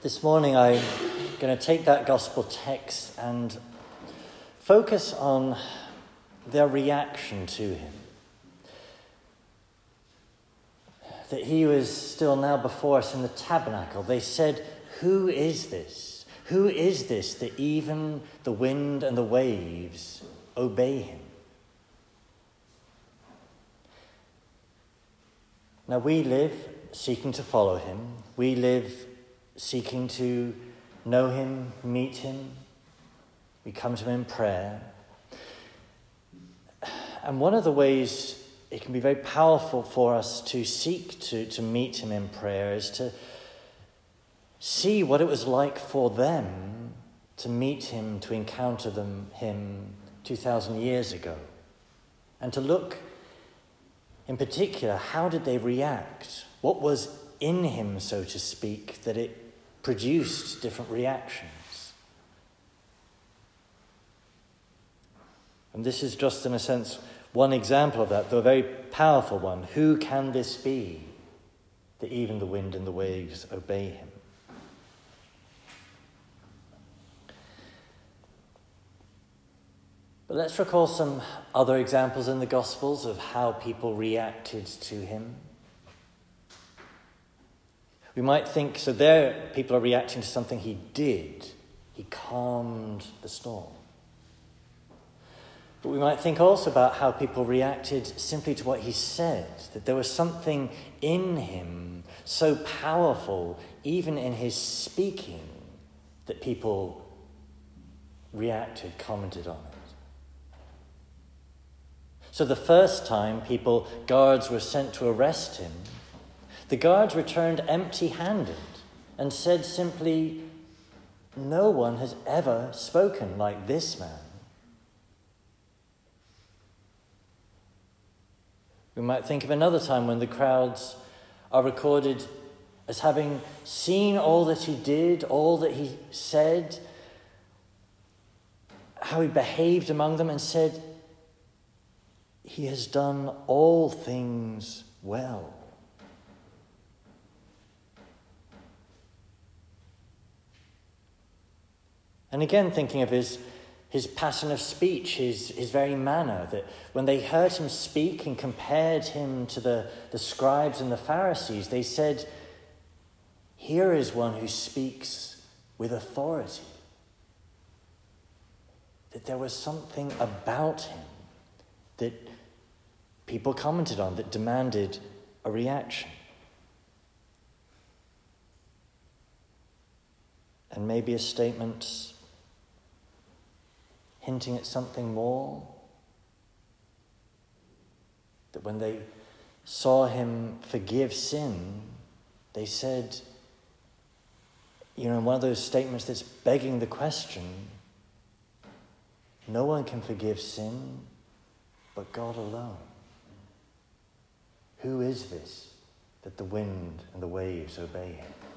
This morning I'm going to take that gospel text and focus on their reaction to him. That he was still now before us in the tabernacle. They said, Who is this? Who is this that even the wind and the waves obey him? Now we live seeking to follow him. We live seeking to know him, meet him. We come to him in prayer. And one of the ways it can be very powerful for us to seek to, to meet him in prayer is to see what it was like for them to meet him, to encounter them, him 2,000 years ago. And to look in particular, how did they react? What was in him, so to speak, that it produced different reactions. And this is just, in a sense, one example of that, though a very powerful one. Who can this be that even the wind and the waves obey him? But let's recall some other examples in the Gospels of how people reacted to him. We might think so, there people are reacting to something he did. He calmed the storm. But we might think also about how people reacted simply to what he said, that there was something in him so powerful, even in his speaking, that people reacted, commented on it. So the first time people, guards were sent to arrest him, the guards returned empty handed and said simply, No one has ever spoken like this man. We might think of another time when the crowds are recorded as having seen all that he did, all that he said, how he behaved among them, and said, He has done all things well. And again, thinking of his, his pattern of speech, his, his very manner, that when they heard him speak and compared him to the, the scribes and the Pharisees, they said, Here is one who speaks with authority. That there was something about him that people commented on that demanded a reaction. And maybe a statement hinting at something more. That when they saw him forgive sin, they said, you know, in one of those statements that's begging the question no one can forgive sin but God alone. Who is this that the wind and the waves obey him?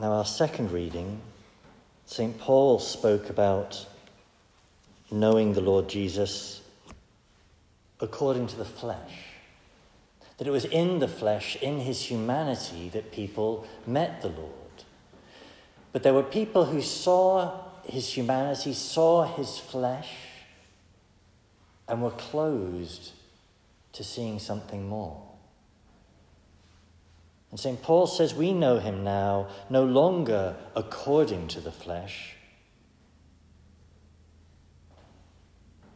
Now, our second reading, St. Paul spoke about knowing the Lord Jesus according to the flesh. That it was in the flesh, in his humanity, that people met the Lord. But there were people who saw his humanity, saw his flesh, and were closed to seeing something more. And St. Paul says we know him now no longer according to the flesh.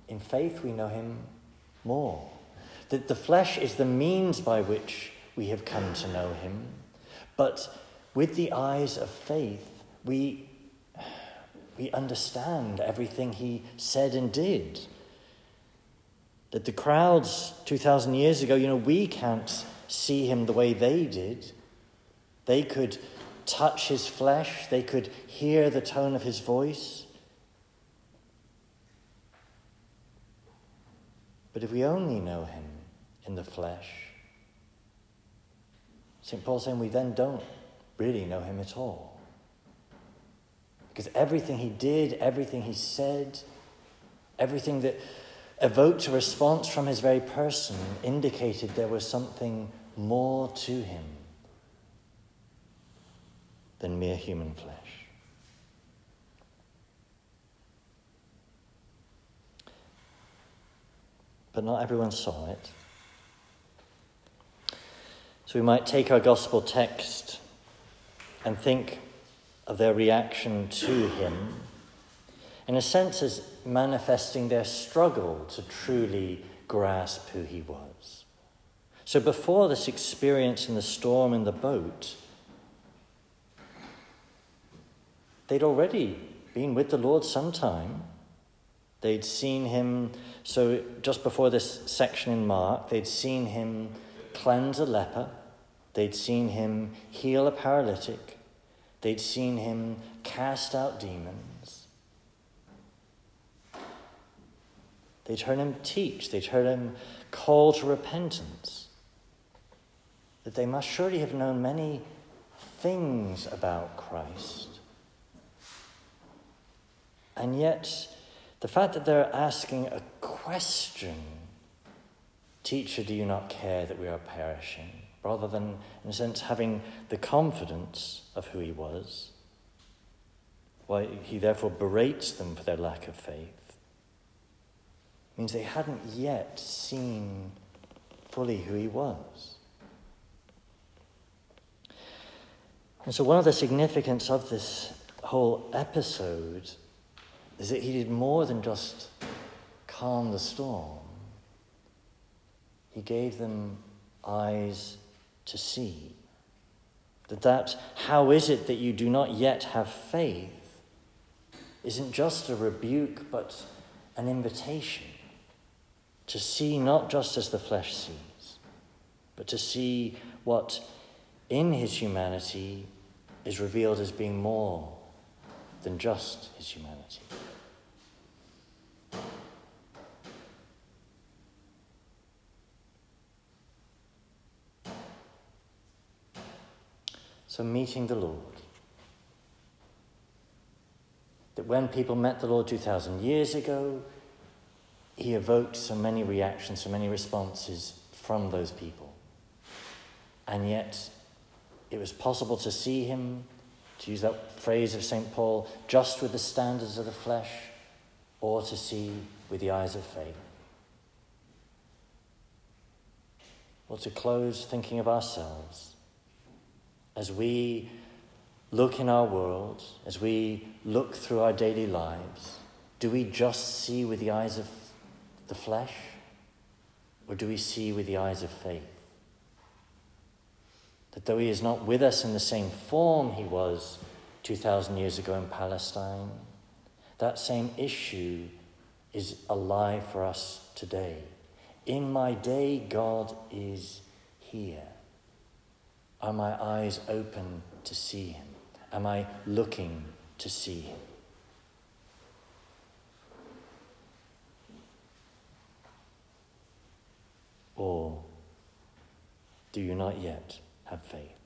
In faith, we know him more. That the flesh is the means by which we have come to know him. But with the eyes of faith, we, we understand everything he said and did. That the crowds 2,000 years ago, you know, we can't see him the way they did. They could touch his flesh, they could hear the tone of his voice. But if we only know him in the flesh, St. Paul's saying we then don't really know him at all. Because everything he did, everything he said, everything that evoked a response from his very person, indicated there was something more to him than mere human flesh. But not everyone saw it. So we might take our gospel text and think of their reaction to him, in a sense, as manifesting their struggle to truly grasp who he was. So before this experience in the storm in the boat, they'd already been with the Lord some time. They'd seen him, so just before this section in Mark, they'd seen him cleanse a leper, they'd seen him heal a paralytic, they'd seen him cast out demons. They'd heard him teach, they'd heard him call to repentance. That they must surely have known many things about Christ. And yet, the fact that they're asking a question, Teacher, do you not care that we are perishing? Rather than, in a sense, having the confidence of who he was. Why he therefore berates them for their lack of faith. Means they hadn't yet seen fully who he was. And so, one of the significance of this whole episode is that he did more than just calm the storm. He gave them eyes to see. That that how is it that you do not yet have faith isn't just a rebuke but an invitation to see not just as the flesh sees, but to see what in his humanity is revealed as being more than just his humanity. So, meeting the Lord. That when people met the Lord 2,000 years ago, he evoked so many reactions, so many responses from those people. And yet, it was possible to see him, to use that phrase of St. Paul, just with the standards of the flesh, or to see with the eyes of faith. Or to close thinking of ourselves as we look in our world, as we look through our daily lives, do we just see with the eyes of the flesh? Or do we see with the eyes of faith? That though he is not with us in the same form he was 2,000 years ago in Palestine, that same issue is alive for us today. In my day, God is here. Are my eyes open to see him? Am I looking to see him? Or do you not yet have faith?